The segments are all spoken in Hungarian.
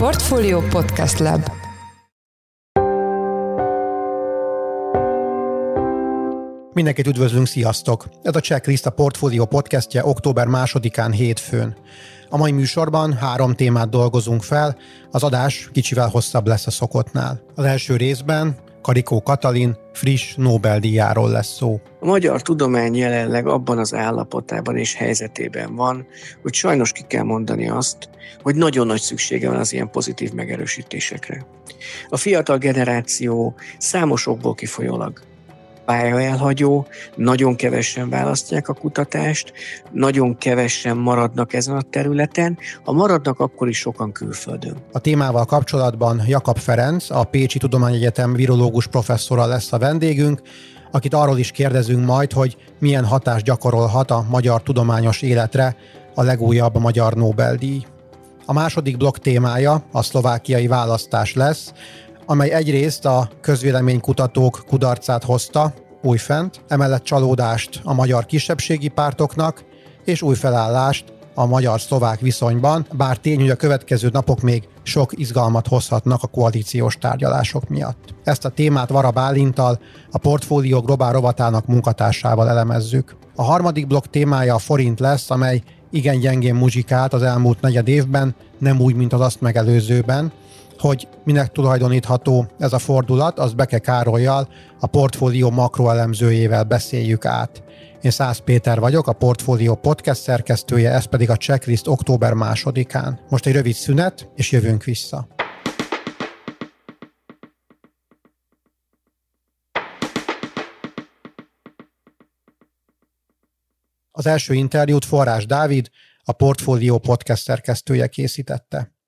Portfolio Podcast Lab Mindenkit üdvözlünk, sziasztok! Ez a Checklist a Portfolio podcastje október másodikán hétfőn. A mai műsorban három témát dolgozunk fel, az adás kicsivel hosszabb lesz a szokottnál. Az első részben Karikó Katalin friss Nobel-díjáról lesz szó. A magyar tudomány jelenleg abban az állapotában és helyzetében van, hogy sajnos ki kell mondani azt, hogy nagyon nagy szüksége van az ilyen pozitív megerősítésekre. A fiatal generáció számosokból kifolyólag pályaelhagyó, nagyon kevesen választják a kutatást, nagyon kevesen maradnak ezen a területen, ha maradnak, akkor is sokan külföldön. A témával kapcsolatban Jakab Ferenc, a Pécsi Tudományegyetem virológus professzora lesz a vendégünk, akit arról is kérdezünk majd, hogy milyen hatást gyakorolhat a magyar tudományos életre a legújabb magyar Nobel-díj. A második blokk témája a szlovákiai választás lesz, amely egyrészt a közvéleménykutatók kudarcát hozta, újfent, emellett csalódást a magyar kisebbségi pártoknak, és új felállást a magyar-szlovák viszonyban, bár tény, hogy a következő napok még sok izgalmat hozhatnak a koalíciós tárgyalások miatt. Ezt a témát Vara Bálintal, a Portfólió Globál rovatának munkatársával elemezzük. A harmadik blokk témája a forint lesz, amely igen gyengén muzsikált az elmúlt negyed évben, nem úgy, mint az azt megelőzőben, hogy minek tulajdonítható ez a fordulat, az Beke Károlyjal, a portfólió makroelemzőjével beszéljük át. Én Szász Péter vagyok, a Portfólió podcast szerkesztője, ez pedig a checklist október másodikán. Most egy rövid szünet, és jövünk vissza. Az első interjút Forrás Dávid, a Portfólió podcast szerkesztője készítette.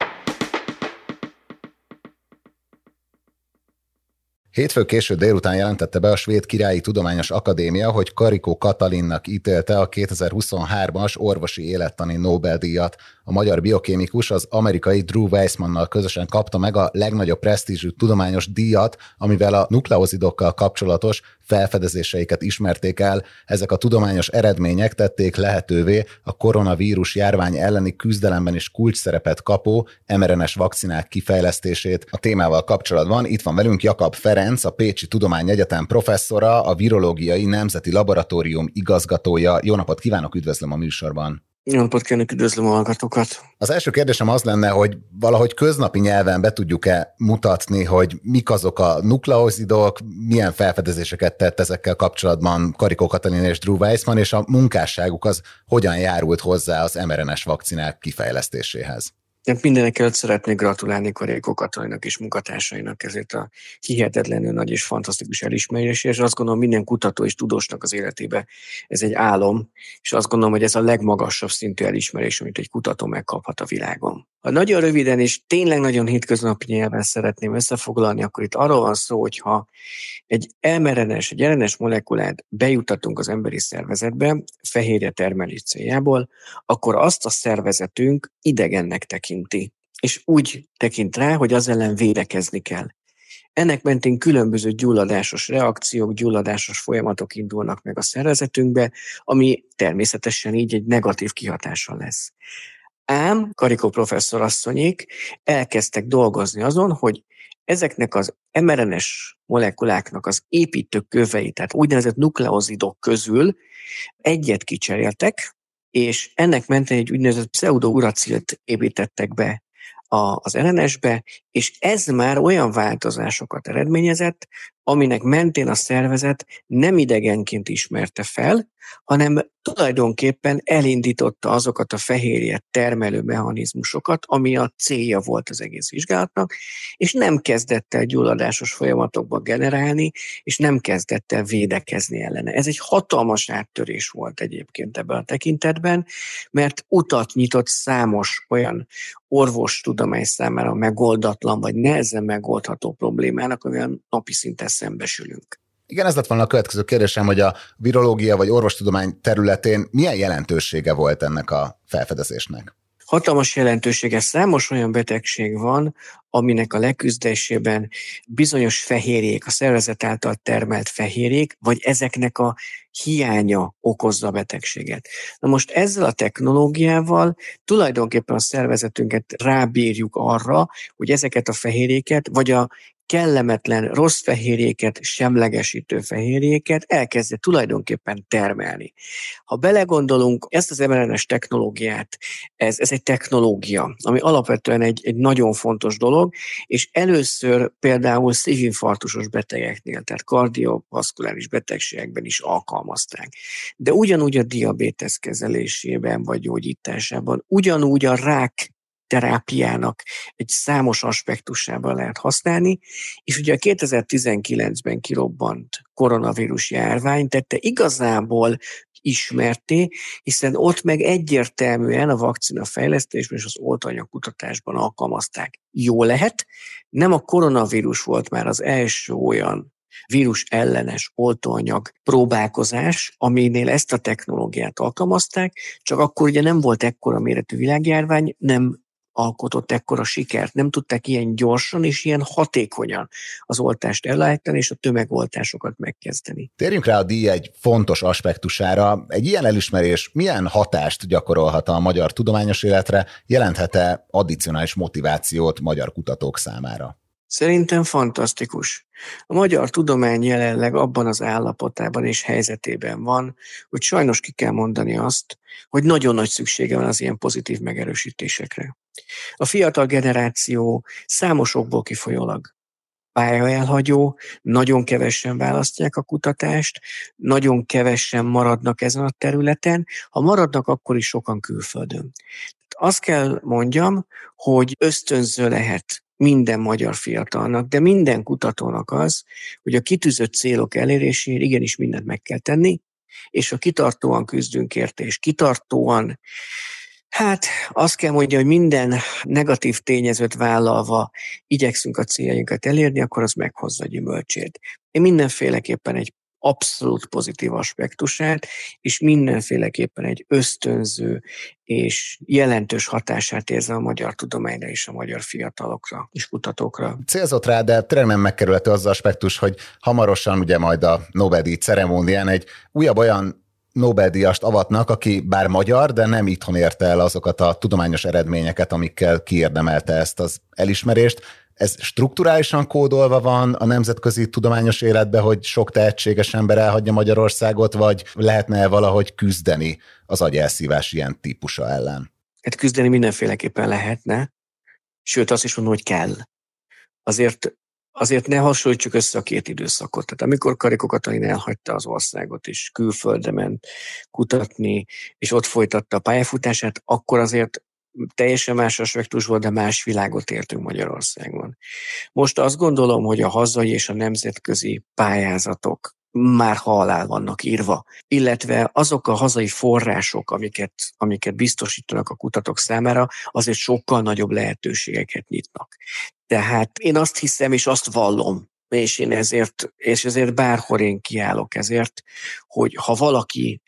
Hétfő késő délután jelentette be a Svéd Királyi Tudományos Akadémia, hogy Karikó Katalinnak ítélte a 2023-as orvosi élettani Nobel-díjat. A magyar biokémikus az amerikai Drew Weissmannal közösen kapta meg a legnagyobb presztízsű tudományos díjat, amivel a nukleozidokkal kapcsolatos felfedezéseiket ismerték el. Ezek a tudományos eredmények tették lehetővé a koronavírus járvány elleni küzdelemben is kulcs szerepet kapó mRNS vakcinák kifejlesztését. A témával kapcsolatban itt van velünk Jakab Ferenc, a Pécsi Tudományegyetem professzora, a Virológiai Nemzeti Laboratórium igazgatója. Jó napot kívánok, üdvözlöm a műsorban! Jó napot kívánok, üdvözlöm a hallgatókat! Az első kérdésem az lenne, hogy valahogy köznapi nyelven be tudjuk-e mutatni, hogy mik azok a nukleozidok, milyen felfedezéseket tett ezekkel kapcsolatban Karikó Katalin és Drew Weissman, és a munkásságuk az hogyan járult hozzá az mRNS vakcinák kifejlesztéséhez? Én mindenek előtt szeretnék gratulálni Karéko Katalinak és munkatársainak ezért a hihetetlenül nagy és fantasztikus elismerésért, és azt gondolom minden kutató és tudósnak az életébe ez egy álom, és azt gondolom, hogy ez a legmagasabb szintű elismerés, amit egy kutató megkaphat a világon. Ha nagyon röviden és tényleg nagyon hétköznapi nyelven szeretném összefoglalni, akkor itt arról van szó, hogy ha egy elmerenes, egy ellenes molekulát bejutatunk az emberi szervezetbe fehérje termelés céljából, akkor azt a szervezetünk idegennek tekinti, és úgy tekint rá, hogy az ellen védekezni kell. Ennek mentén különböző gyulladásos reakciók, gyulladásos folyamatok indulnak meg a szervezetünkbe, ami természetesen így egy negatív kihatással lesz. Ám Karikó professzor asszonyék elkezdtek dolgozni azon, hogy ezeknek az mRNS molekuláknak az építő kövei, tehát úgynevezett nukleozidok közül egyet kicseréltek, és ennek mentén egy úgynevezett pseudouracilt építettek be az RNS-be, és ez már olyan változásokat eredményezett, aminek mentén a szervezet nem idegenként ismerte fel, hanem tulajdonképpen elindította azokat a fehérje termelő mechanizmusokat, ami a célja volt az egész vizsgálatnak, és nem kezdett el gyulladásos folyamatokba generálni, és nem kezdett el védekezni ellene. Ez egy hatalmas áttörés volt egyébként ebben a tekintetben, mert utat nyitott számos olyan orvostudomány számára megoldatlan, vagy nehezen megoldható problémának, amivel napi szinten szembesülünk. Igen, ez lett volna a következő kérdésem, hogy a virológia vagy orvostudomány területén milyen jelentősége volt ennek a felfedezésnek? hatalmas jelentősége. Számos olyan betegség van, aminek a leküzdésében bizonyos fehérjék, a szervezet által termelt fehérjék, vagy ezeknek a hiánya okozza a betegséget. Na most ezzel a technológiával tulajdonképpen a szervezetünket rábírjuk arra, hogy ezeket a fehérjéket, vagy a kellemetlen rossz fehérjéket, semlegesítő fehérjéket elkezdje tulajdonképpen termelni. Ha belegondolunk, ezt az mRNS technológiát, ez, ez egy technológia, ami alapvetően egy, egy nagyon fontos dolog, és először például szívinfarktusos betegeknél, tehát kardiovaszkuláris betegségekben is alkalmazták. De ugyanúgy a diabétesz kezelésében vagy gyógyításában, ugyanúgy a rák terápiának egy számos aspektusában lehet használni, és ugye a 2019-ben kirobbant koronavírus járvány tette igazából ismerté, hiszen ott meg egyértelműen a vakcina fejlesztésben és az oltanyag kutatásban alkalmazták. Jó lehet, nem a koronavírus volt már az első olyan vírus ellenes oltóanyag próbálkozás, aminél ezt a technológiát alkalmazták, csak akkor ugye nem volt ekkora méretű világjárvány, nem alkotott ekkora sikert. Nem tudták ilyen gyorsan és ilyen hatékonyan az oltást ellájtani és a tömegoltásokat megkezdeni. Térjünk rá a díj egy fontos aspektusára. Egy ilyen elismerés milyen hatást gyakorolhat a magyar tudományos életre, jelenthet-e addicionális motivációt magyar kutatók számára? Szerintem fantasztikus. A magyar tudomány jelenleg abban az állapotában és helyzetében van, hogy sajnos ki kell mondani azt, hogy nagyon nagy szüksége van az ilyen pozitív megerősítésekre. A fiatal generáció számosokból kifolyólag pályaelhagyó, nagyon kevesen választják a kutatást, nagyon kevesen maradnak ezen a területen, ha maradnak, akkor is sokan külföldön. Azt kell mondjam, hogy ösztönző lehet minden magyar fiatalnak, de minden kutatónak az, hogy a kitűzött célok eléréséért igenis mindent meg kell tenni, és ha kitartóan küzdünk érte, és kitartóan Hát azt kell mondja, hogy minden negatív tényezőt vállalva igyekszünk a céljainkat elérni, akkor az meghozza gyümölcsét. Én mindenféleképpen egy abszolút pozitív aspektusát, és mindenféleképpen egy ösztönző és jelentős hatását érzem a magyar tudományra és a magyar fiatalokra és kutatókra. Célzott rá, de tényleg nem megkerülhető az aspektus, hogy hamarosan ugye majd a Nobel-díj ceremónián egy újabb olyan Nobel-díjast avatnak, aki bár magyar, de nem itthon érte el azokat a tudományos eredményeket, amikkel kiérdemelte ezt az elismerést. Ez strukturálisan kódolva van a nemzetközi tudományos életbe, hogy sok tehetséges ember elhagyja Magyarországot, vagy lehetne valahogy küzdeni az agyelszívás ilyen típusa ellen? Hát küzdeni mindenféleképpen lehetne, sőt azt is mondom, hogy kell. Azért azért ne hasonlítsuk össze a két időszakot. Tehát amikor Karikó Katalin elhagyta az országot, és külföldre ment kutatni, és ott folytatta a pályafutását, akkor azért teljesen más aspektus volt, de más világot értünk Magyarországon. Most azt gondolom, hogy a hazai és a nemzetközi pályázatok már halál vannak írva, illetve azok a hazai források, amiket, amiket biztosítanak a kutatók számára, azért sokkal nagyobb lehetőségeket nyitnak. Tehát én azt hiszem, és azt vallom, és én ezért, és ezért bárhol én kiállok ezért, hogy ha valaki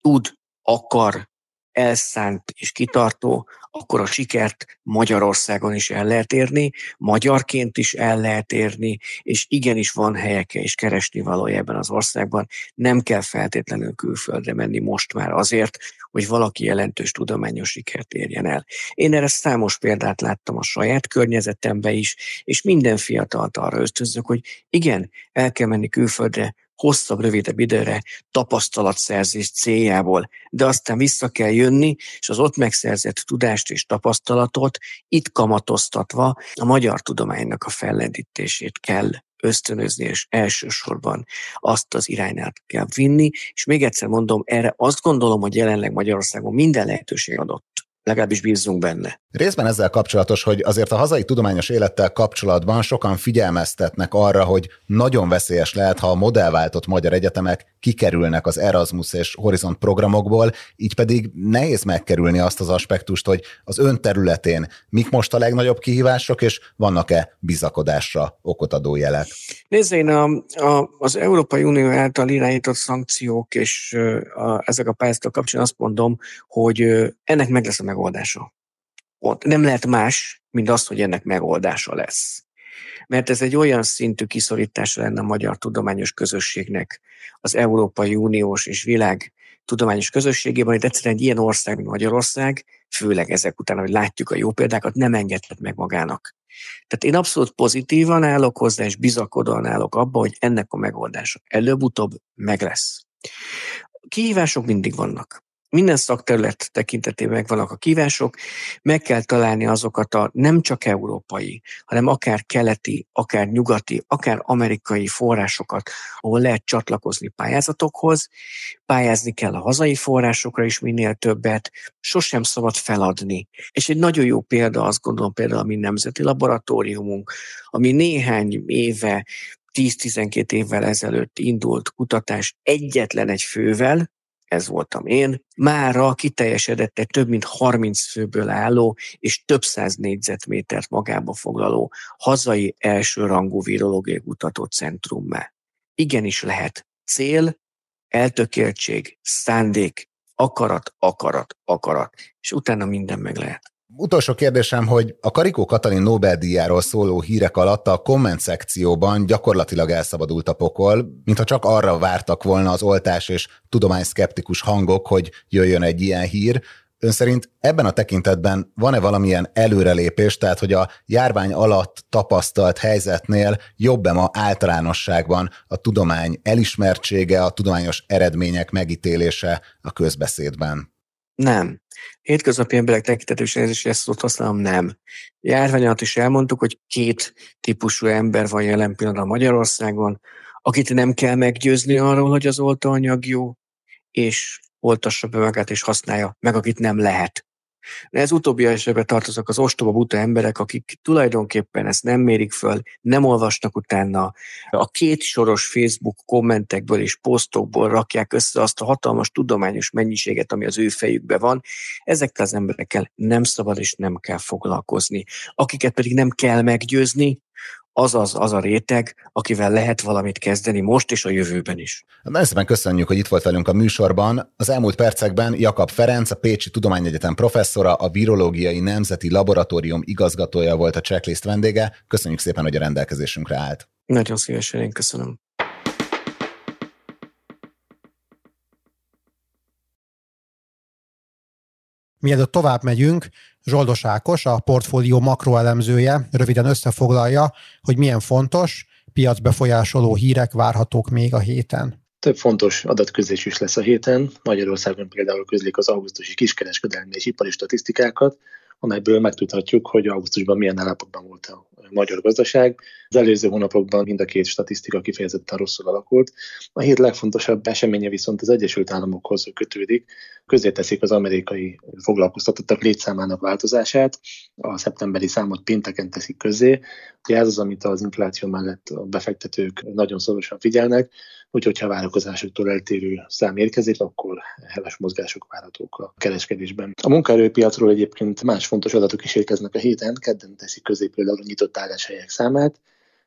tud, akar, elszánt és kitartó, akkor a sikert Magyarországon is el lehet érni, magyarként is el lehet érni, és igenis van helyeke és keresni valója ebben az országban. Nem kell feltétlenül külföldre menni most már azért, hogy valaki jelentős tudományos sikert érjen el. Én erre számos példát láttam a saját környezetemben is, és minden fiatalt arra ösztönzök, hogy igen, el kell menni külföldre, hosszabb, rövidebb időre tapasztalatszerzés céljából, de aztán vissza kell jönni, és az ott megszerzett tudást és tapasztalatot itt kamatoztatva a magyar tudománynak a fellendítését kell ösztönözni, és elsősorban azt az irányát kell vinni. És még egyszer mondom, erre azt gondolom, hogy jelenleg Magyarországon minden lehetőség adott legalábbis bízzunk benne. Részben ezzel kapcsolatos, hogy azért a hazai tudományos élettel kapcsolatban sokan figyelmeztetnek arra, hogy nagyon veszélyes lehet, ha a modellváltott magyar egyetemek kikerülnek az Erasmus és Horizont programokból, így pedig nehéz megkerülni azt az aspektust, hogy az ön területén mik most a legnagyobb kihívások, és vannak-e bizakodásra okot adó jelek? Nézd, én a, a, az Európai Unió által irányított szankciók és a, ezek a pályázatok kapcsán azt mondom, hogy ennek meg lesz a megoldása. Pont. Nem lehet más, mint az, hogy ennek megoldása lesz. Mert ez egy olyan szintű kiszorítása lenne a magyar tudományos közösségnek, az Európai Uniós és világ tudományos közösségében, hogy egyszerűen egy ilyen ország, mint Magyarország, főleg ezek után, hogy látjuk a jó példákat, nem engedhet meg magának. Tehát én abszolút pozitívan állok hozzá, és bizakodóan állok abba, hogy ennek a megoldása előbb-utóbb meg lesz. Kihívások mindig vannak minden szakterület tekintetében megvannak a kívások, meg kell találni azokat a nem csak európai, hanem akár keleti, akár nyugati, akár amerikai forrásokat, ahol lehet csatlakozni pályázatokhoz, pályázni kell a hazai forrásokra is minél többet, sosem szabad feladni. És egy nagyon jó példa, azt gondolom például a mi nemzeti laboratóriumunk, ami néhány éve 10-12 évvel ezelőtt indult kutatás egyetlen egy fővel, ez voltam én, mára kiteljesedett egy több mint 30 főből álló és több száz négyzetmétert magába foglaló hazai elsőrangú virológiai kutatócentrummá. Igenis lehet cél, eltökéltség, szándék, akarat, akarat, akarat, és utána minden meg lehet. Utolsó kérdésem, hogy a Karikó Katalin Nobel-díjáról szóló hírek alatt a komment szekcióban gyakorlatilag elszabadult a pokol, mintha csak arra vártak volna az oltás és tudományszkeptikus hangok, hogy jöjjön egy ilyen hír. Ön szerint ebben a tekintetben van-e valamilyen előrelépés, tehát hogy a járvány alatt tapasztalt helyzetnél jobb-e ma általánosságban a tudomány elismertsége, a tudományos eredmények megítélése a közbeszédben? Nem. Hétköznapi emberek tekintetősen is ezt szót használom, nem. Járványat is elmondtuk, hogy két típusú ember van jelen pillanatban Magyarországon, akit nem kell meggyőzni arról, hogy az oltóanyag jó, és oltassa be magát és használja, meg akit nem lehet. De ez utóbbi esetben tartoznak az ostoba buta emberek, akik tulajdonképpen ezt nem mérik föl, nem olvasnak utána, a két soros Facebook kommentekből és posztokból rakják össze azt a hatalmas tudományos mennyiséget, ami az ő fejükben van. Ezekkel az emberekkel nem szabad és nem kell foglalkozni. Akiket pedig nem kell meggyőzni, az az, az a réteg, akivel lehet valamit kezdeni most és a jövőben is. Nagyon szépen köszönjük, hogy itt volt velünk a műsorban. Az elmúlt percekben Jakab Ferenc, a Pécsi Tudományegyetem professzora, a Virológiai Nemzeti Laboratórium igazgatója volt a checklist vendége. Köszönjük szépen, hogy a rendelkezésünkre állt. Nagyon szívesen, én köszönöm. Mielőtt tovább megyünk, Zsoldos Ákos, a portfólió makroelemzője röviden összefoglalja, hogy milyen fontos, piacbefolyásoló hírek várhatók még a héten. Több fontos adatközlés is lesz a héten. Magyarországon például közlik az augusztusi kiskereskedelmi és ipari statisztikákat, amelyből megtudhatjuk, hogy augusztusban milyen állapotban volt a magyar gazdaság. Az előző hónapokban mind a két statisztika kifejezetten rosszul alakult. A hét legfontosabb eseménye viszont az Egyesült Államokhoz kötődik. teszik az amerikai foglalkoztatottak létszámának változását. A szeptemberi számot pénteken teszik közé. Ez az, amit az infláció mellett a befektetők nagyon szorosan figyelnek úgyhogy ha várakozásoktól eltérő szám érkezik, akkor heves mozgások várhatók a kereskedésben. A munkaerőpiacról egyébként más fontos adatok is érkeznek a héten, kedden teszik közé például a nyitott álláshelyek számát,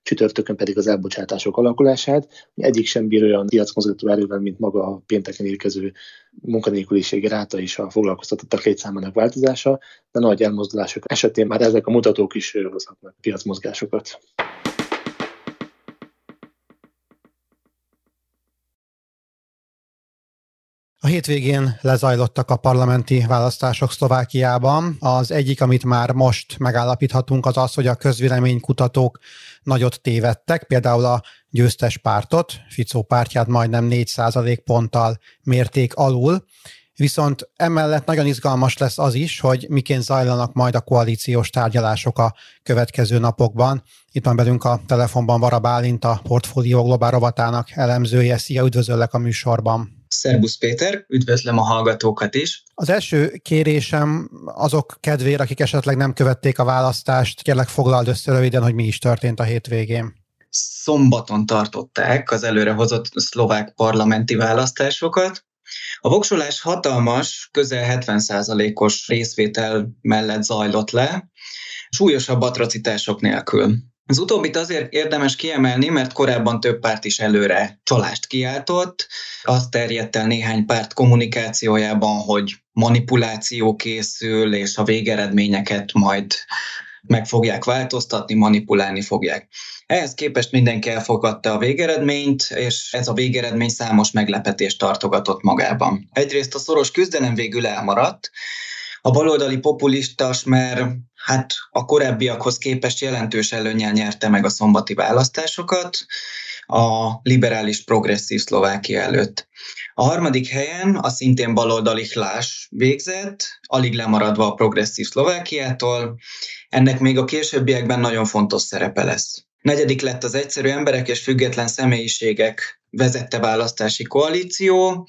csütörtökön pedig az elbocsátások alakulását. Egyik sem bír olyan piacmozgató erővel, mint maga a pénteken érkező munkanélküliségi ráta és a foglalkoztatottak létszámának változása, de nagy elmozdulások esetén már ezek a mutatók is hozhatnak piacmozgásokat. A hétvégén lezajlottak a parlamenti választások Szlovákiában. Az egyik, amit már most megállapíthatunk, az az, hogy a közvéleménykutatók nagyot tévedtek, például a győztes pártot, Ficó pártját majdnem 4% ponttal mérték alul, Viszont emellett nagyon izgalmas lesz az is, hogy miként zajlanak majd a koalíciós tárgyalások a következő napokban. Itt van belünk a telefonban Vara Bálint, a Portfólió Globál rovatának elemzője. Szia, üdvözöllek a műsorban! Szerbusz Péter, üdvözlöm a hallgatókat is. Az első kérésem azok kedvére, akik esetleg nem követték a választást, kérlek foglald össze röviden, hogy mi is történt a hétvégén. Szombaton tartották az előrehozott szlovák parlamenti választásokat. A voksolás hatalmas, közel 70%-os részvétel mellett zajlott le, súlyosabb atrocitások nélkül. Az utóbbit azért érdemes kiemelni, mert korábban több párt is előre csalást kiáltott. Azt terjedt el néhány párt kommunikációjában, hogy manipuláció készül, és a végeredményeket majd meg fogják változtatni, manipulálni fogják. Ehhez képest mindenki elfogadta a végeredményt, és ez a végeredmény számos meglepetést tartogatott magában. Egyrészt a szoros küzdelem végül elmaradt, a baloldali populista mert hát a korábbiakhoz képest jelentős előnyel nyerte meg a szombati választásokat a liberális progresszív Szlovákia előtt. A harmadik helyen a szintén baloldali Hlás végzett, alig lemaradva a progresszív Szlovákiától. Ennek még a későbbiekben nagyon fontos szerepe lesz. Negyedik lett az egyszerű emberek és független személyiségek vezette választási koalíció.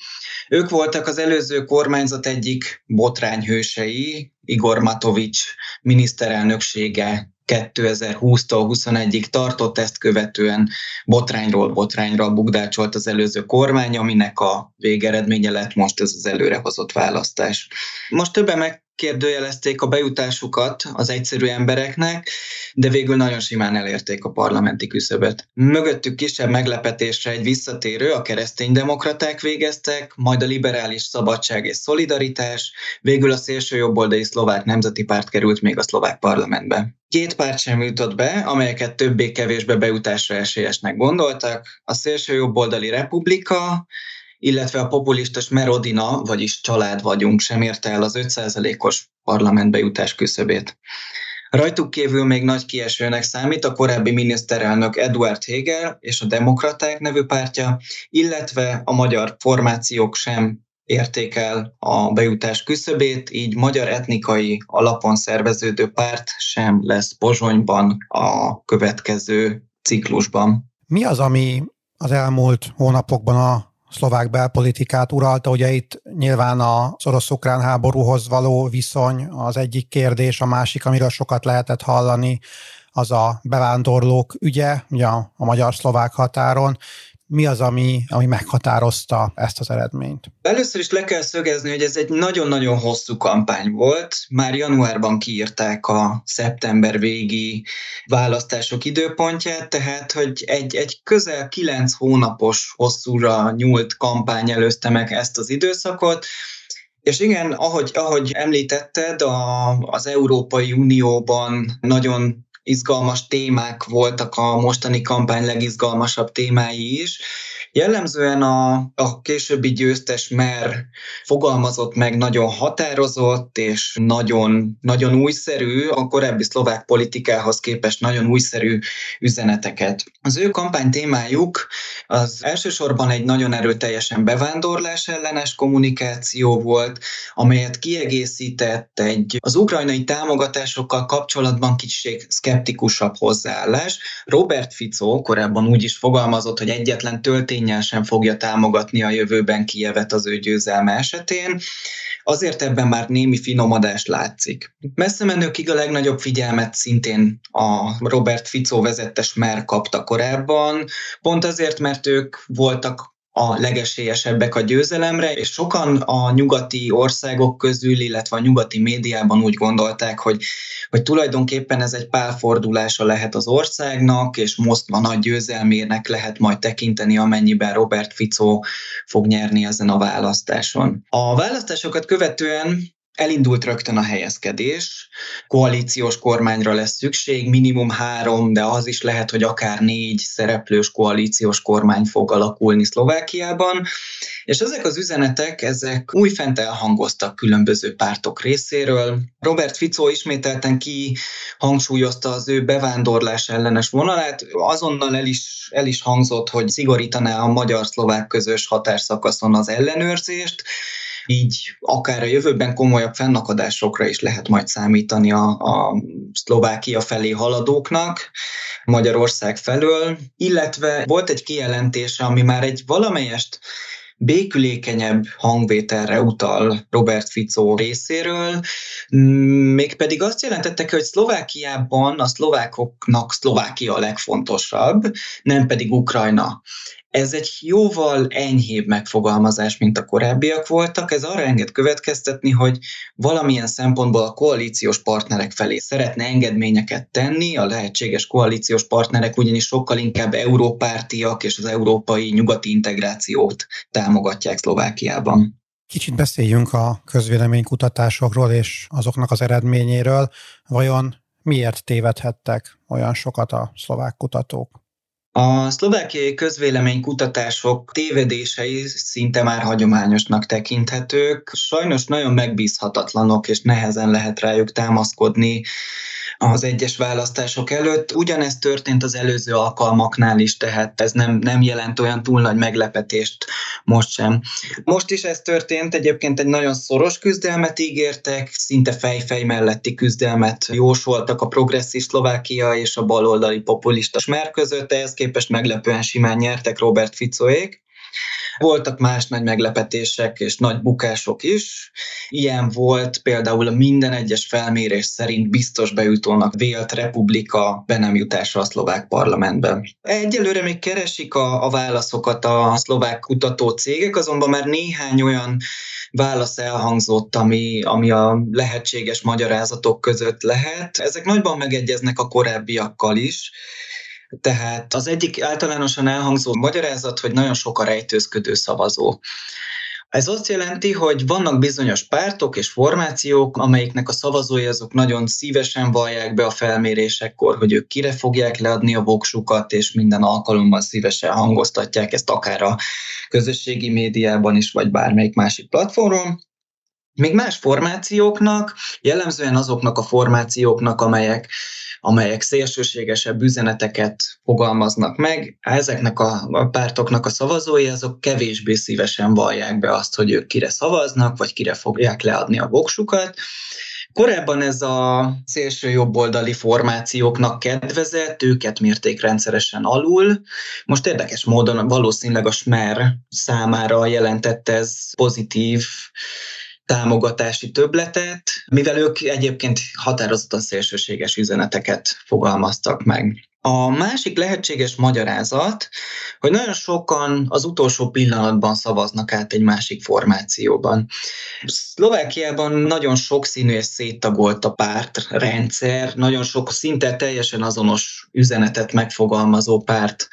Ők voltak az előző kormányzat egyik botrányhősei, Igor Matovics miniszterelnöksége 2020-tól 21-ig tartott, ezt követően botrányról botrányra bugdácsolt az előző kormány, aminek a végeredménye lett most ez az előrehozott választás. Most többen meg kérdőjelezték a bejutásukat az egyszerű embereknek, de végül nagyon simán elérték a parlamenti küszöböt. Mögöttük kisebb meglepetésre egy visszatérő, a kereszténydemokraták végeztek, majd a liberális szabadság és szolidaritás, végül a szélső jobboldali szlovák nemzeti párt került még a szlovák parlamentbe. Két párt sem jutott be, amelyeket többé-kevésbé bejutásra esélyesnek gondoltak, a szélső jobboldali republika, illetve a populista Merodina, vagyis család vagyunk, sem érte el az 5%-os parlamentbe jutás küszöbét. Rajtuk kívül még nagy kiesőnek számít a korábbi miniszterelnök Eduard Hegel és a Demokraták nevű pártja, illetve a magyar formációk sem érték el a bejutás küszöbét, így magyar etnikai alapon szerveződő párt sem lesz Pozsonyban a következő ciklusban. Mi az, ami az elmúlt hónapokban a szlovák belpolitikát uralta. Ugye itt nyilván a orosz-ukrán háborúhoz való viszony az egyik kérdés, a másik, amiről sokat lehetett hallani, az a bevándorlók ügye, ugye a magyar-szlovák határon mi az, ami, ami meghatározta ezt az eredményt? Először is le kell szögezni, hogy ez egy nagyon-nagyon hosszú kampány volt. Már januárban kiírták a szeptember végi választások időpontját, tehát hogy egy, egy közel kilenc hónapos hosszúra nyúlt kampány előzte meg ezt az időszakot, és igen, ahogy, ahogy említetted, a, az Európai Unióban nagyon izgalmas témák voltak a mostani kampány legizgalmasabb témái is. Jellemzően a, a későbbi győztes mer fogalmazott meg nagyon határozott és nagyon, nagyon újszerű, a korábbi szlovák politikához képest nagyon újszerű üzeneteket. Az ő kampány témájuk az elsősorban egy nagyon erőteljesen bevándorlás ellenes kommunikáció volt, amelyet kiegészített egy az ukrajnai támogatásokkal kapcsolatban kicsit szkeptikusabb hozzáállás. Robert Fico korábban úgy is fogalmazott, hogy egyetlen töltényel sem fogja támogatni a jövőben Kievet az ő győzelme esetén. Azért ebben már némi finomadás látszik. Messze menőkig a legnagyobb figyelmet szintén a Robert Fico vezettes Mer kapta korábban, pont azért, mert ők voltak a legesélyesebbek a győzelemre, és sokan a nyugati országok közül, illetve a nyugati médiában úgy gondolták, hogy, hogy tulajdonképpen ez egy pálfordulása lehet az országnak, és Moszkva nagy győzelmének lehet majd tekinteni, amennyiben Robert Fico fog nyerni ezen a választáson. A választásokat követően elindult rögtön a helyezkedés, koalíciós kormányra lesz szükség, minimum három, de az is lehet, hogy akár négy szereplős koalíciós kormány fog alakulni Szlovákiában, és ezek az üzenetek, ezek újfent elhangoztak különböző pártok részéről. Robert Fico ismételten ki hangsúlyozta az ő bevándorlás ellenes vonalát, azonnal el is, el is hangzott, hogy szigorítaná a magyar-szlovák közös határszakaszon az ellenőrzést, így akár a jövőben komolyabb fennakadásokra is lehet majd számítani a, a Szlovákia felé haladóknak, Magyarország felől, illetve volt egy kijelentése, ami már egy valamelyest békülékenyebb hangvételre utal Robert Fico részéről, mégpedig azt jelentette hogy Szlovákiában a szlovákoknak Szlovákia a legfontosabb, nem pedig Ukrajna. Ez egy jóval enyhébb megfogalmazás, mint a korábbiak voltak. Ez arra enged következtetni, hogy valamilyen szempontból a koalíciós partnerek felé szeretne engedményeket tenni. A lehetséges koalíciós partnerek ugyanis sokkal inkább európártiak és az európai nyugati integrációt támogatják Szlovákiában. Kicsit beszéljünk a közvéleménykutatásokról és azoknak az eredményéről. Vajon miért tévedhettek olyan sokat a szlovák kutatók? A szlovákiai közvéleménykutatások tévedései szinte már hagyományosnak tekinthetők. Sajnos nagyon megbízhatatlanok, és nehezen lehet rájuk támaszkodni az egyes választások előtt. Ugyanezt történt az előző alkalmaknál is, tehát ez nem, nem jelent olyan túl nagy meglepetést most sem. Most is ez történt, egyébként egy nagyon szoros küzdelmet ígértek, szinte fejfej melletti küzdelmet jósoltak a progresszív Szlovákia és a baloldali populista smer között, ehhez képest meglepően simán nyertek Robert Ficoék. Voltak más nagy meglepetések és nagy bukások is. Ilyen volt például a minden egyes felmérés szerint biztos bejutónak vélt republika be nem jutása a szlovák parlamentben. Egyelőre még keresik a, a válaszokat a szlovák kutató cégek, azonban már néhány olyan válasz elhangzott, ami, ami a lehetséges magyarázatok között lehet. Ezek nagyban megegyeznek a korábbiakkal is, tehát az egyik általánosan elhangzó magyarázat, hogy nagyon sok a rejtőzködő szavazó. Ez azt jelenti, hogy vannak bizonyos pártok és formációk, amelyiknek a szavazói azok nagyon szívesen vallják be a felmérésekkor, hogy ők kire fogják leadni a voksukat, és minden alkalommal szívesen hangoztatják ezt akár a közösségi médiában is, vagy bármelyik másik platformon. Még más formációknak, jellemzően azoknak a formációknak, amelyek amelyek szélsőségesebb üzeneteket fogalmaznak meg. Ezeknek a pártoknak a szavazói, azok kevésbé szívesen vallják be azt, hogy ők kire szavaznak, vagy kire fogják leadni a voksukat. Korábban ez a szélső jobboldali formációknak kedvezett, őket mérték rendszeresen alul. Most érdekes módon valószínűleg a Smer számára jelentette ez pozitív támogatási töbletet, mivel ők egyébként határozottan szélsőséges üzeneteket fogalmaztak meg. A másik lehetséges magyarázat, hogy nagyon sokan az utolsó pillanatban szavaznak át egy másik formációban. Szlovákiában nagyon sokszínű és széttagolt a pártrendszer, nagyon sok szinte teljesen azonos üzenetet megfogalmazó párt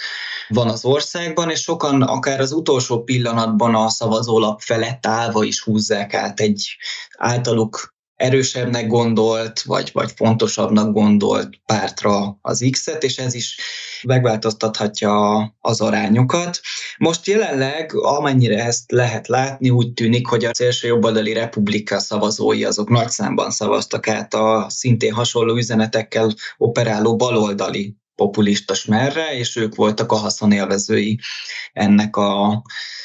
van az országban, és sokan akár az utolsó pillanatban a szavazólap felett állva is húzzák át egy általuk erősebbnek gondolt, vagy, vagy fontosabbnak gondolt pártra az X-et, és ez is megváltoztathatja az arányokat. Most jelenleg, amennyire ezt lehet látni, úgy tűnik, hogy a szélső jobboldali republika szavazói azok nagy számban szavaztak át a szintén hasonló üzenetekkel operáló baloldali populista smerre, és ők voltak a haszonélvezői ennek, a,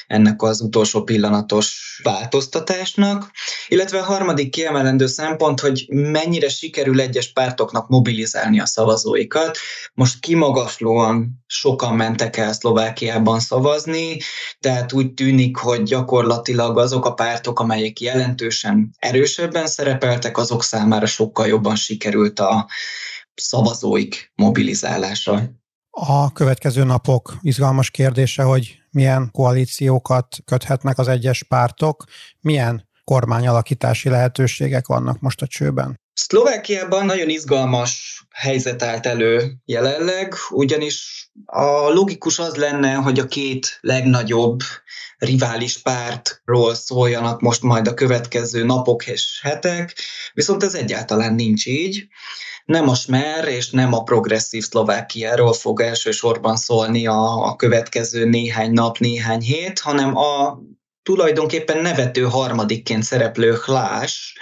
ennek az utolsó pillanatos változtatásnak. Illetve a harmadik kiemelendő szempont, hogy mennyire sikerül egyes pártoknak mobilizálni a szavazóikat. Most kimagaslóan sokan mentek el Szlovákiában szavazni, tehát úgy tűnik, hogy gyakorlatilag azok a pártok, amelyek jelentősen erősebben szerepeltek, azok számára sokkal jobban sikerült a szavazóik mobilizálása. A következő napok izgalmas kérdése, hogy milyen koalíciókat köthetnek az egyes pártok, milyen kormányalakítási lehetőségek vannak most a csőben? Szlovákiában nagyon izgalmas helyzet állt elő jelenleg, ugyanis a logikus az lenne, hogy a két legnagyobb rivális pártról szóljanak most majd a következő napok és hetek, viszont ez egyáltalán nincs így nem a Smer és nem a progresszív Szlovákiáról fog elsősorban szólni a, a következő néhány nap, néhány hét, hanem a tulajdonképpen nevető harmadikként szereplő Hlás,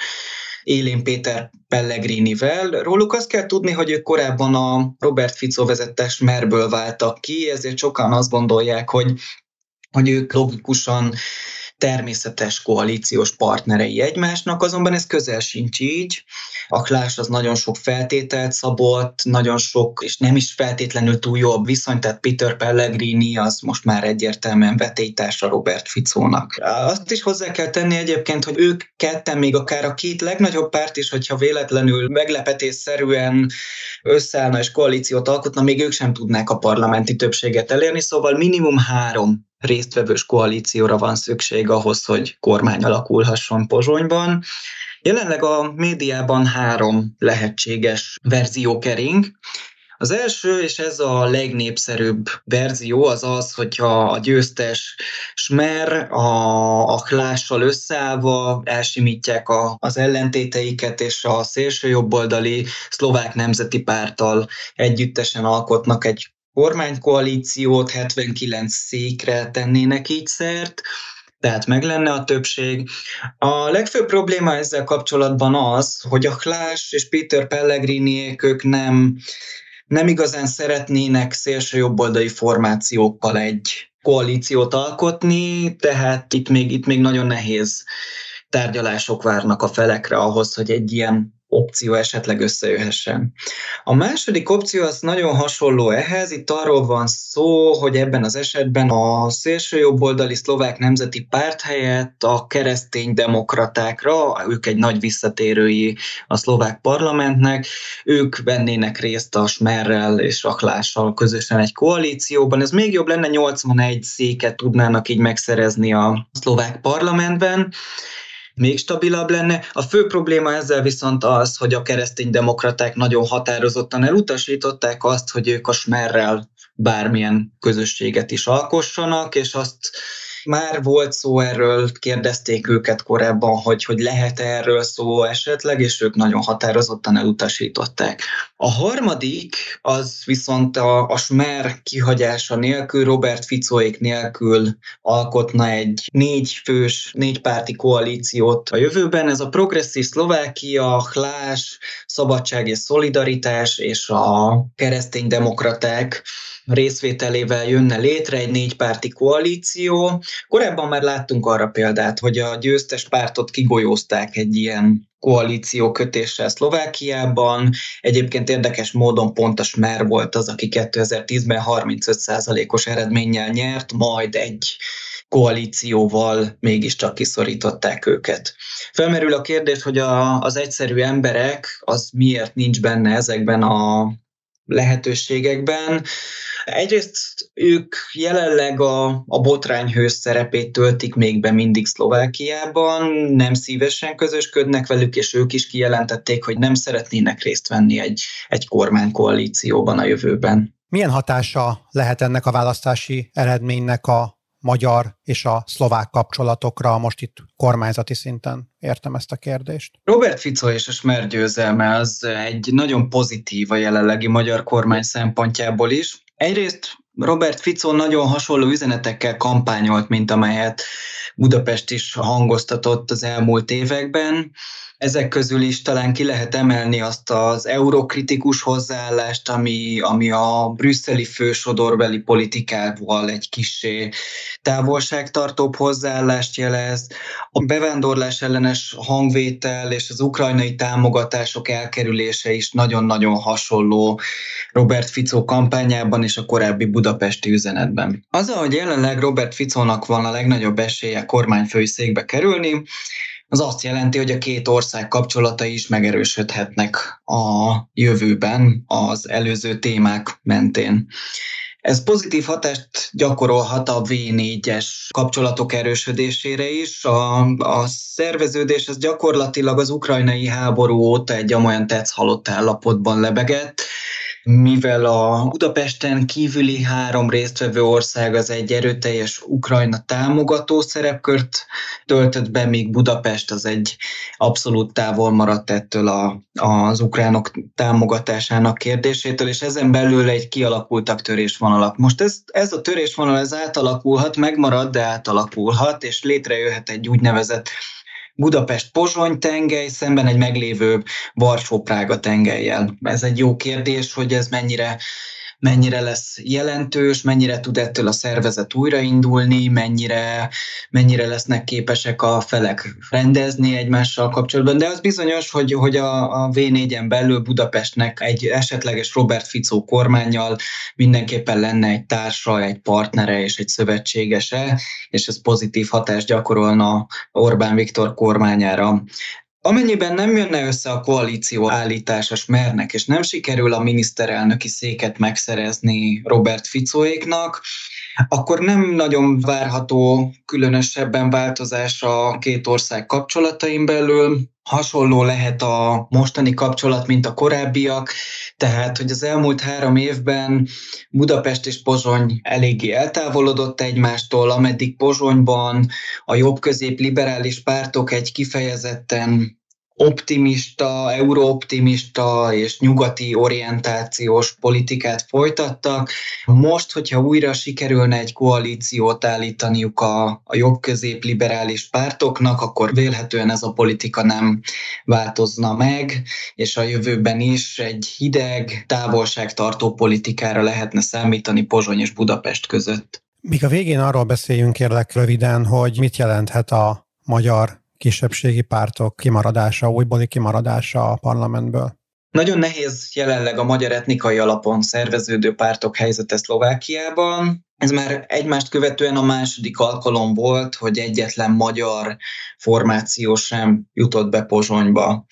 Élén Péter Pellegrinivel. Róluk azt kell tudni, hogy ők korábban a Robert Fico vezette Smerből váltak ki, ezért sokan azt gondolják, hogy, hogy ők logikusan természetes koalíciós partnerei egymásnak, azonban ez közel sincs így. A Klás az nagyon sok feltételt szabott, nagyon sok, és nem is feltétlenül túl jobb viszony, tehát Peter Pellegrini az most már egyértelműen vetélytársa Robert Ficónak. Azt is hozzá kell tenni egyébként, hogy ők ketten, még akár a két legnagyobb párt is, hogyha véletlenül meglepetésszerűen összeállna és koalíciót alkotna, még ők sem tudnák a parlamenti többséget elérni, szóval minimum három résztvevős koalícióra van szükség ahhoz, hogy kormány alakulhasson Pozsonyban. Jelenleg a médiában három lehetséges verzió kering. Az első, és ez a legnépszerűbb verzió, az az, hogyha a győztes Smer a, a klással összeállva elsimítják a, az ellentéteiket, és a szélső jobboldali szlovák nemzeti párttal együttesen alkotnak egy kormánykoalíciót, 79 székre tennének így szert, tehát meg lenne a többség. A legfőbb probléma ezzel kapcsolatban az, hogy a Klás és Peter Pellegrini ők nem, nem igazán szeretnének szélsőjobboldali formációkkal egy koalíciót alkotni, tehát itt még, itt még nagyon nehéz tárgyalások várnak a felekre ahhoz, hogy egy ilyen opció esetleg összejöhessen. A második opció az nagyon hasonló ehhez, itt arról van szó, hogy ebben az esetben a szélsőjobboldali szlovák nemzeti párt helyett a keresztény demokratákra, ők egy nagy visszatérői a szlovák parlamentnek, ők vennének részt a Smerrel és Aklással közösen egy koalícióban. Ez még jobb lenne, 81 széket tudnának így megszerezni a szlovák parlamentben, még stabilabb lenne. A fő probléma ezzel viszont az, hogy a keresztény demokraták nagyon határozottan elutasították azt, hogy ők a smerrel bármilyen közösséget is alkossanak, és azt már volt szó erről, kérdezték őket korábban, hogy, hogy lehet erről szó esetleg, és ők nagyon határozottan elutasították. A harmadik, az viszont a, a Smer kihagyása nélkül, Robert Ficóék nélkül alkotna egy négy fős, négy párti koalíciót a jövőben. Ez a progresszív Szlovákia, Hlás, Szabadság és Szolidaritás és a keresztény demokraták részvételével jönne létre egy négypárti koalíció. Korábban már láttunk arra példát, hogy a győztes pártot kigolyózták egy ilyen koalíció kötéssel Szlovákiában. Egyébként érdekes módon pont a Smer volt az, aki 2010-ben 35%-os eredménnyel nyert, majd egy koalícióval mégiscsak kiszorították őket. Felmerül a kérdés, hogy a, az egyszerű emberek, az miért nincs benne ezekben a lehetőségekben. Egyrészt ők jelenleg a, a botrányhős szerepét töltik még be mindig Szlovákiában, nem szívesen közösködnek velük, és ők is kijelentették, hogy nem szeretnének részt venni egy, egy kormánykoalícióban a jövőben. Milyen hatása lehet ennek a választási eredménynek a magyar és a szlovák kapcsolatokra most itt kormányzati szinten? Értem ezt a kérdést. Robert Fico és a Smer győzelme az egy nagyon pozitív a jelenlegi magyar kormány szempontjából is. Egyrészt Robert Fico nagyon hasonló üzenetekkel kampányolt, mint amelyet Budapest is hangoztatott az elmúlt években. Ezek közül is talán ki lehet emelni azt az eurokritikus hozzáállást, ami, ami a brüsszeli fősodorbeli politikával egy kisé távolságtartóbb hozzáállást jelez. A bevándorlás ellenes hangvétel és az ukrajnai támogatások elkerülése is nagyon-nagyon hasonló Robert Fico kampányában és a korábbi budapesti üzenetben. Az, hogy jelenleg Robert Ficónak van a legnagyobb esélye kormányfői székbe kerülni, az azt jelenti, hogy a két ország kapcsolatai is megerősödhetnek a jövőben az előző témák mentén. Ez pozitív hatást gyakorolhat a V4-es kapcsolatok erősödésére is. A, a szerveződés ez gyakorlatilag az ukrajnai háború óta egy olyan tetsz halott állapotban lebegett, mivel a Budapesten kívüli három résztvevő ország az egy erőteljes Ukrajna támogató szerepkört töltött be, míg Budapest az egy abszolút távol maradt ettől a, az ukránok támogatásának kérdésétől, és ezen belül egy kialakultak törésvonalak. Most ez, ez a törésvonal ez átalakulhat, megmarad, de átalakulhat, és létrejöhet egy úgynevezett Budapest-Pozsony tengely szemben egy meglévő Varsó-Prága tengelyel. Ez egy jó kérdés, hogy ez mennyire mennyire lesz jelentős, mennyire tud ettől a szervezet újraindulni, mennyire, mennyire lesznek képesek a felek rendezni egymással kapcsolatban. De az bizonyos, hogy, hogy a, a V4-en belül Budapestnek egy esetleges Robert Ficó kormányjal mindenképpen lenne egy társa, egy partnere és egy szövetségese, és ez pozitív hatást gyakorolna Orbán Viktor kormányára. Amennyiben nem jönne össze a koalíció állítása Smernek, és nem sikerül a miniszterelnöki széket megszerezni Robert Ficóéknak, akkor nem nagyon várható különösebben változás a két ország kapcsolataim belül. Hasonló lehet a mostani kapcsolat, mint a korábbiak, tehát, hogy az elmúlt három évben Budapest és Pozsony eléggé eltávolodott egymástól, ameddig Pozsonyban a jobb-közép liberális pártok egy kifejezetten optimista, euróoptimista és nyugati orientációs politikát folytattak. Most, hogyha újra sikerülne egy koalíciót állítaniuk a, a jobb-közép liberális pártoknak, akkor vélhetően ez a politika nem változna meg, és a jövőben is egy hideg, távolságtartó politikára lehetne számítani Pozsony és Budapest között. Míg a végén arról beszéljünk kérlek röviden, hogy mit jelenthet a magyar kisebbségi pártok kimaradása, újbóli kimaradása a parlamentből? Nagyon nehéz jelenleg a magyar etnikai alapon szerveződő pártok helyzete Szlovákiában. Ez már egymást követően a második alkalom volt, hogy egyetlen magyar formáció sem jutott be Pozsonyba.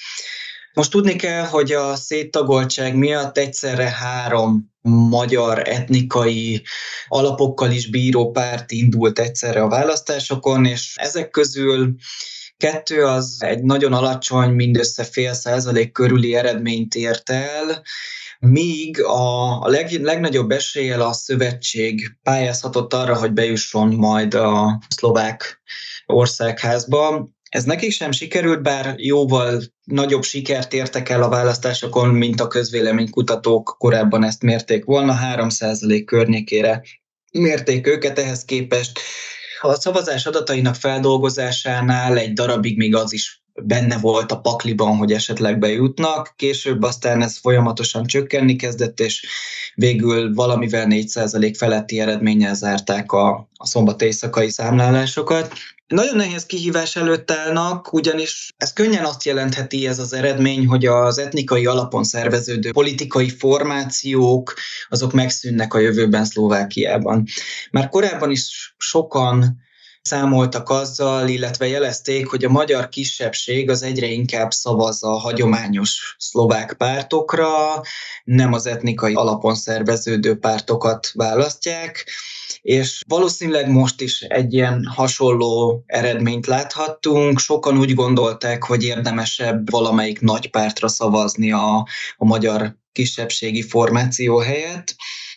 Most tudni kell, hogy a széttagoltság miatt egyszerre három magyar etnikai alapokkal is bíró párt indult egyszerre a választásokon, és ezek közül Kettő az egy nagyon alacsony, mindössze fél százalék körüli eredményt ért el, míg a, a leg, legnagyobb eséllyel a szövetség pályázhatott arra, hogy bejusson majd a szlovák országházba. Ez nekik sem sikerült, bár jóval nagyobb sikert értek el a választásokon, mint a közvéleménykutatók korábban ezt mérték volna, 3% környékére mérték őket, ehhez képest a szavazás adatainak feldolgozásánál egy darabig még az is benne volt a pakliban, hogy esetleg bejutnak, később aztán ez folyamatosan csökkenni kezdett, és végül valamivel 4% feletti eredménnyel zárták a, a szombat éjszakai számlálásokat. Nagyon nehéz kihívás előtt állnak, ugyanis ez könnyen azt jelentheti ez az eredmény, hogy az etnikai alapon szerveződő politikai formációk azok megszűnnek a jövőben Szlovákiában. Már korábban is sokan számoltak azzal, illetve jelezték, hogy a magyar kisebbség az egyre inkább szavaz a hagyományos szlovák pártokra, nem az etnikai alapon szerveződő pártokat választják, és valószínűleg most is egy ilyen hasonló eredményt láthattunk. Sokan úgy gondolták, hogy érdemesebb valamelyik nagy pártra szavazni a, a magyar kisebbségi formáció helyett.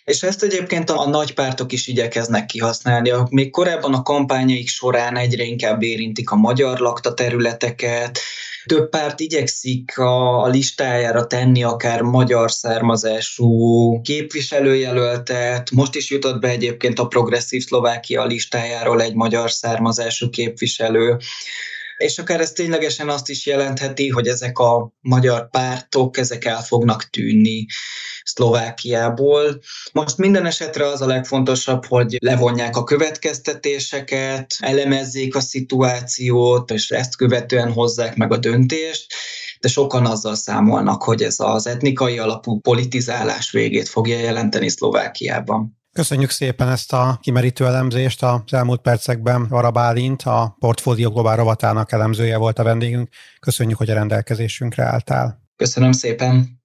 És ezt egyébként a, nagy pártok is igyekeznek kihasználni. Még korábban a kampányaik során egyre inkább érintik a magyar lakta területeket, több párt igyekszik a, a listájára tenni akár magyar származású képviselőjelöltet. Most is jutott be egyébként a progresszív Szlovákia listájáról egy magyar származású képviselő és akár ez ténylegesen azt is jelentheti, hogy ezek a magyar pártok, ezek el fognak tűnni Szlovákiából. Most minden esetre az a legfontosabb, hogy levonják a következtetéseket, elemezzék a szituációt, és ezt követően hozzák meg a döntést de sokan azzal számolnak, hogy ez az etnikai alapú politizálás végét fogja jelenteni Szlovákiában. Köszönjük szépen ezt a kimerítő elemzést. Az elmúlt percekben Vara Bálint, a Portfólió Globál rovatának elemzője volt a vendégünk. Köszönjük, hogy a rendelkezésünkre álltál. Köszönöm szépen.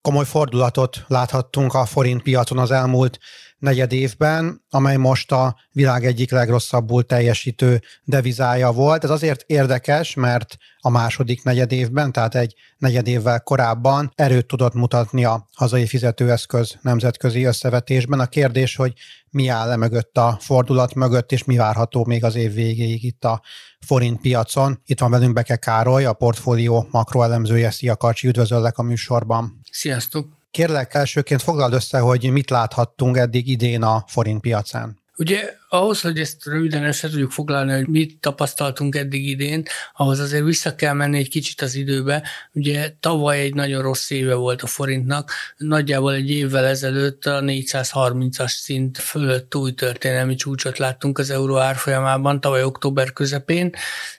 Komoly fordulatot láthattunk a forint piacon az elmúlt negyed évben, amely most a világ egyik legrosszabbul teljesítő devizája volt. Ez azért érdekes, mert a második negyed évben, tehát egy negyed évvel korábban erőt tudott mutatni a hazai fizetőeszköz nemzetközi összevetésben. A kérdés, hogy mi áll le mögött a fordulat mögött, és mi várható még az év végéig itt a forint piacon. Itt van velünk Beke Károly, a portfólió makroelemzője. Szia Karcsi, üdvözöllek a műsorban. Sziasztok! Kérlek elsőként foglald össze, hogy mit láthattunk eddig idén a forint piacán. Ugye ahhoz, hogy ezt röviden össze tudjuk foglalni, hogy mit tapasztaltunk eddig idén, ahhoz azért vissza kell menni egy kicsit az időbe. Ugye tavaly egy nagyon rossz éve volt a forintnak, nagyjából egy évvel ezelőtt a 430-as szint fölött új történelmi csúcsot láttunk az euró árfolyamában, tavaly október közepén,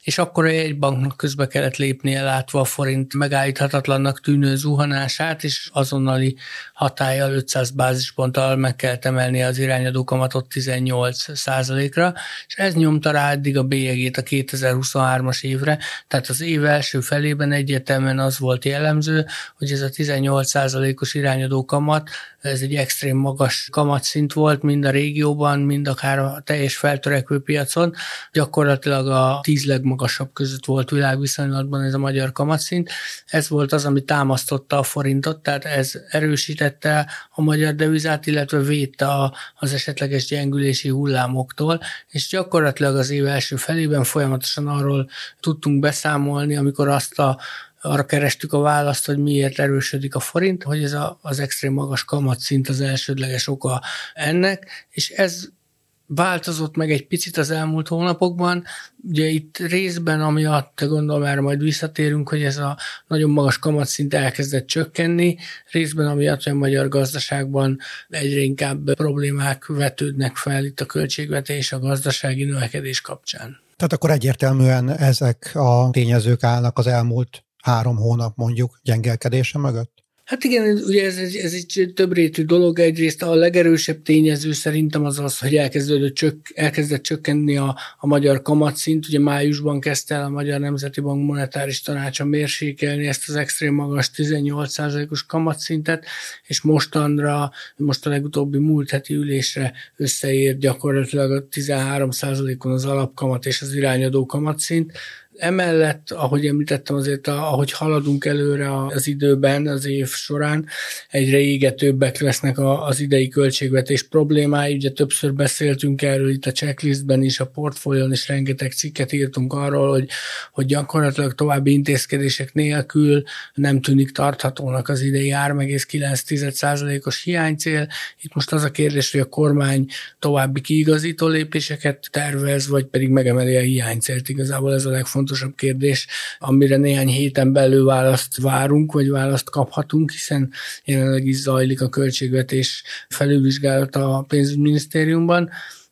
és akkor egy banknak közbe kellett lépnie látva a forint megállíthatatlannak tűnő zuhanását, és azonnali hatállyal 500 bázisponttal meg kellett emelni az irányadó kamatot 18 százalékra, és ez nyomta rá eddig a bélyegét a 2023-as évre, tehát az év első felében egyértelműen az volt jellemző, hogy ez a 18 százalékos irányadó kamat, ez egy extrém magas kamatszint volt mind a régióban, mind akár a teljes feltörekvő piacon. Gyakorlatilag a tíz legmagasabb között volt világviszonylatban ez a magyar kamatszint. Ez volt az, ami támasztotta a forintot, tehát ez erősítette a magyar devizát, illetve védte az esetleges gyengülési hullámoktól, és gyakorlatilag az év első felében folyamatosan arról tudtunk beszámolni, amikor azt a arra kerestük a választ, hogy miért erősödik a forint, hogy ez a, az extrém magas kamatszint az elsődleges oka ennek, és ez változott meg egy picit az elmúlt hónapokban. Ugye itt részben, amiatt gondolom erre majd visszatérünk, hogy ez a nagyon magas kamatszint elkezdett csökkenni, részben amiatt, hogy a magyar gazdaságban egyre inkább problémák vetődnek fel itt a költségvetés, a gazdasági növekedés kapcsán. Tehát akkor egyértelműen ezek a tényezők állnak az elmúlt három hónap mondjuk gyengelkedése mögött? Hát igen, ugye ez, ez, ez egy többrétű dolog. Egyrészt a legerősebb tényező szerintem az az, hogy elkezdődött csök, elkezdett csökkenni a, a magyar kamatszint. Ugye májusban kezdte el a Magyar Nemzeti Bank monetáris tanácsa mérsékelni ezt az extrém magas 18%-os kamatszintet, és mostanra, most a legutóbbi múlt heti ülésre összeért gyakorlatilag a 13%-on az alapkamat és az irányadó kamatszint Emellett, ahogy említettem, azért ahogy haladunk előre az időben, az év során, egyre égetőbbek lesznek az idei költségvetés problémái. Ugye többször beszéltünk erről itt a checklistben is, a portfólión is rengeteg cikket írtunk arról, hogy, hogy gyakorlatilag további intézkedések nélkül nem tűnik tarthatónak az idei 3,9%-os hiánycél. Itt most az a kérdés, hogy a kormány további kiigazító lépéseket tervez, vagy pedig megemeli a hiánycélt. Igazából ez a legfontosabb legfontosabb kérdés, amire néhány héten belül választ várunk, vagy választ kaphatunk, hiszen jelenleg is zajlik a költségvetés felülvizsgálata a pénzügyminisztériumban.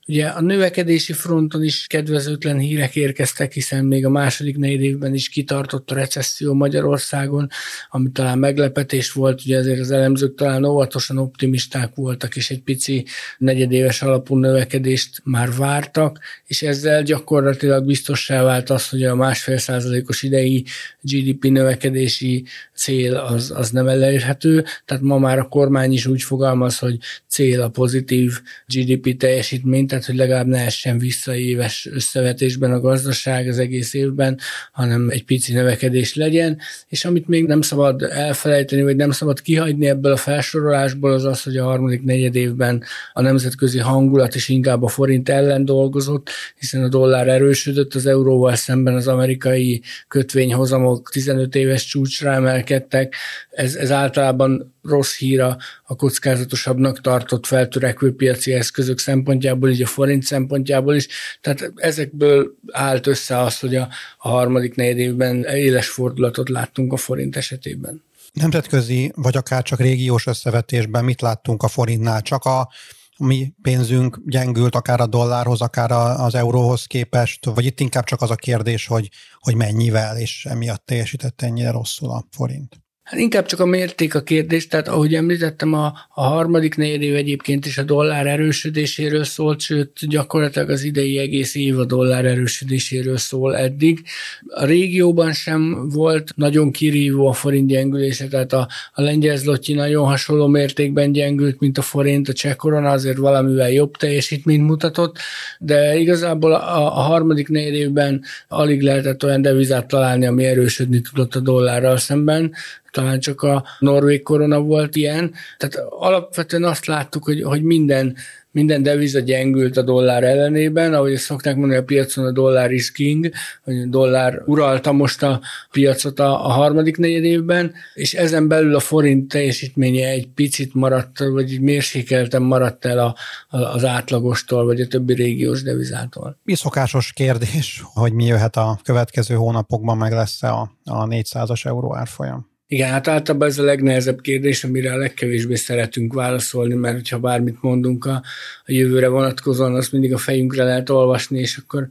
Ugye a növekedési fronton is kedvezőtlen hírek érkeztek, hiszen még a második négy évben is kitartott a recesszió Magyarországon, ami talán meglepetés volt, ugye azért az elemzők talán óvatosan optimisták voltak, és egy pici negyedéves alapú növekedést már vártak, és ezzel gyakorlatilag biztossá vált az, hogy a másfél százalékos idei GDP növekedési cél az, az nem elérhető, tehát ma már a kormány is úgy fogalmaz, hogy cél a pozitív GDP teljesítmény, tehát hogy legalább ne essen vissza éves összevetésben a gazdaság az egész évben, hanem egy pici növekedés legyen, és amit még nem szabad elfelejteni, vagy nem szabad kihagyni ebből a felsorolásból, az az, hogy a harmadik negyed évben a nemzetközi hangulat is inkább a forint ellen dolgozott, hiszen a dollár erősödött, az euróval szemben az amerikai kötvényhozamok 15 éves csúcsra emelkedtek, ez, ez általában rossz híra a kockázatosabbnak tartott feltörekvő piaci eszközök szempontjából, így a forint szempontjából is. Tehát ezekből állt össze az, hogy a, a harmadik negyed évben éles fordulatot láttunk a forint esetében. Nemzetközi, vagy akár csak régiós összevetésben mit láttunk a forintnál? Csak a mi pénzünk gyengült akár a dollárhoz, akár az euróhoz képest, vagy itt inkább csak az a kérdés, hogy, hogy mennyivel, és emiatt teljesített ennyire rosszul a forint? Hát inkább csak a mérték a kérdés, tehát ahogy említettem, a, a harmadik negyed év egyébként is a dollár erősödéséről szólt, sőt gyakorlatilag az idei egész év a dollár erősödéséről szól eddig. A régióban sem volt nagyon kirívó a forint gyengülése, tehát a, a lengyel zlotyi nagyon hasonló mértékben gyengült, mint a forint, a cseh korona azért valamivel jobb teljesítményt mutatott, de igazából a, a harmadik negyed évben alig lehetett olyan devizát találni, ami erősödni tudott a dollárral szemben talán csak a norvég korona volt ilyen. Tehát alapvetően azt láttuk, hogy, hogy minden minden deviza gyengült a dollár ellenében, ahogy ezt szokták mondani, a piacon a dollár is king, hogy a dollár uralta most a piacot a, a harmadik negyed évben, és ezen belül a forint teljesítménye egy picit maradt, vagy mérsékelten maradt el a, a, az átlagostól, vagy a többi régiós devizától. Mi szokásos kérdés, hogy mi jöhet a következő hónapokban, meg lesz-e a, a 400-as euró árfolyam? Igen, hát általában ez a legnehezebb kérdés, amire a legkevésbé szeretünk válaszolni, mert ha bármit mondunk a, a jövőre vonatkozóan, azt mindig a fejünkre lehet olvasni, és akkor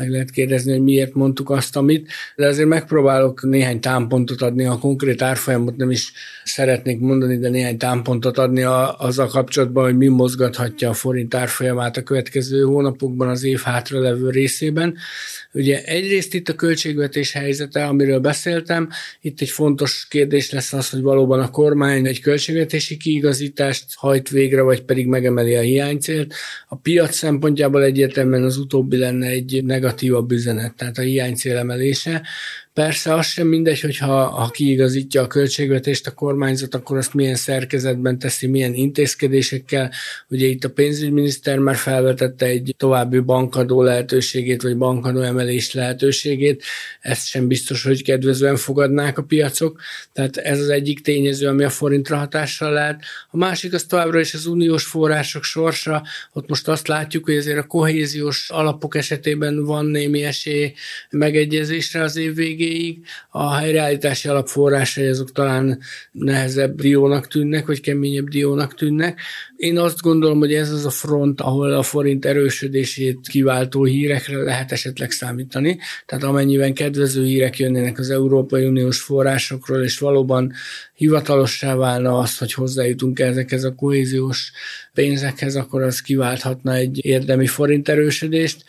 meg lehet kérdezni, hogy miért mondtuk azt, amit, de azért megpróbálok néhány támpontot adni, a konkrét árfolyamot nem is szeretnék mondani, de néhány támpontot adni a, azzal kapcsolatban, hogy mi mozgathatja a forint árfolyamát a következő hónapokban az év hátra levő részében. Ugye egyrészt itt a költségvetés helyzete, amiről beszéltem, itt egy fontos kérdés lesz az, hogy valóban a kormány egy költségvetési kiigazítást hajt végre, vagy pedig megemeli a hiánycélt. A piac szempontjából egyértelműen az utóbbi lenne egy negatívabb üzenet, tehát a hiánycél emelése. Persze az sem mindegy, hogyha ha kiigazítja a költségvetést a kormányzat, akkor azt milyen szerkezetben teszi, milyen intézkedésekkel. Ugye itt a pénzügyminiszter már felvetette egy további bankadó lehetőségét, vagy bankadó emelés lehetőségét. Ezt sem biztos, hogy kedvezően fogadnák a piacok. Tehát ez az egyik tényező, ami a forintra hatással lehet. A másik az továbbra is az uniós források sorsa. Ott most azt látjuk, hogy azért a kohéziós alapok esetében van némi esély megegyezésre az év végén, végéig. A helyreállítási alapforrásai azok talán nehezebb diónak tűnnek, vagy keményebb diónak tűnnek. Én azt gondolom, hogy ez az a front, ahol a forint erősödését kiváltó hírekre lehet esetleg számítani. Tehát amennyiben kedvező hírek jönnének az Európai Uniós forrásokról, és valóban hivatalossá válna az, hogy hozzájutunk ezekhez a kohéziós pénzekhez, akkor az kiválthatna egy érdemi forint erősödést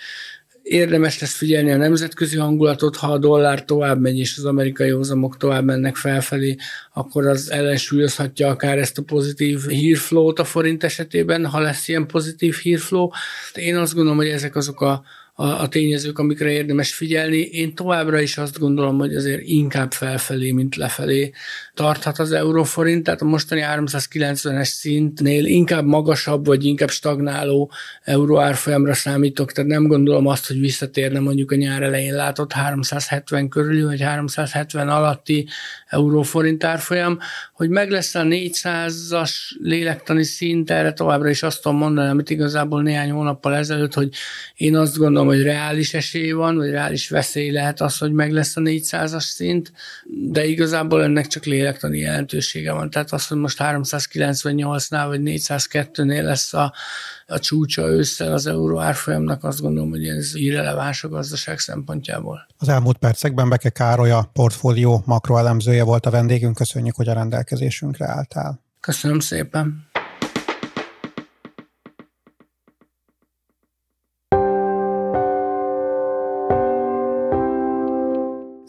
érdemes lesz figyelni a nemzetközi hangulatot, ha a dollár tovább megy, és az amerikai hozamok tovább mennek felfelé, akkor az ellensúlyozhatja akár ezt a pozitív hírflót a forint esetében, ha lesz ilyen pozitív hírfló. Én azt gondolom, hogy ezek azok a a, a tényezők, amikre érdemes figyelni. Én továbbra is azt gondolom, hogy azért inkább felfelé, mint lefelé tarthat az euróforint, tehát a mostani 390-es szintnél inkább magasabb, vagy inkább stagnáló euró árfolyamra számítok, tehát nem gondolom azt, hogy visszatérne mondjuk a nyár elején látott 370 körüli, vagy 370 alatti euróforint árfolyam, hogy meg lesz a 400-as lélektani szint, erre továbbra is azt tudom mondani, amit igazából néhány hónappal ezelőtt, hogy én azt gondolom, hogy reális esély van, vagy reális veszély lehet az, hogy meg lesz a 400-as szint, de igazából ennek csak lélektani jelentősége van. Tehát az, hogy most 398-nál vagy 402-nél lesz a, a csúcsa ősszel az euró árfolyamnak, azt gondolom, hogy ez irreleváns a gazdaság szempontjából. Az elmúlt percekben Beke Károly a portfólió makroelemzője volt a vendégünk. Köszönjük, hogy a rendelkezésünkre álltál. Köszönöm szépen.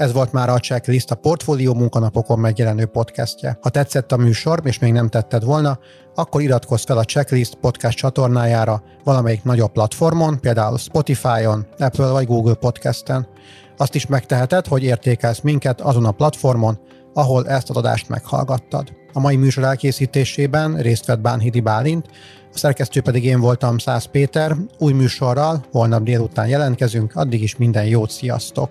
Ez volt már a Checklist, a Portfólió munkanapokon megjelenő podcastje. Ha tetszett a műsor, és még nem tetted volna, akkor iratkozz fel a Checklist podcast csatornájára valamelyik nagyobb platformon, például Spotify-on, Apple vagy Google Podcasten. Azt is megteheted, hogy értékelsz minket azon a platformon, ahol ezt az adást meghallgattad. A mai műsor elkészítésében részt vett Bánhidi Bálint, a szerkesztő pedig én voltam Szász Péter. Új műsorral holnap délután jelentkezünk, addig is minden jót, sziasztok!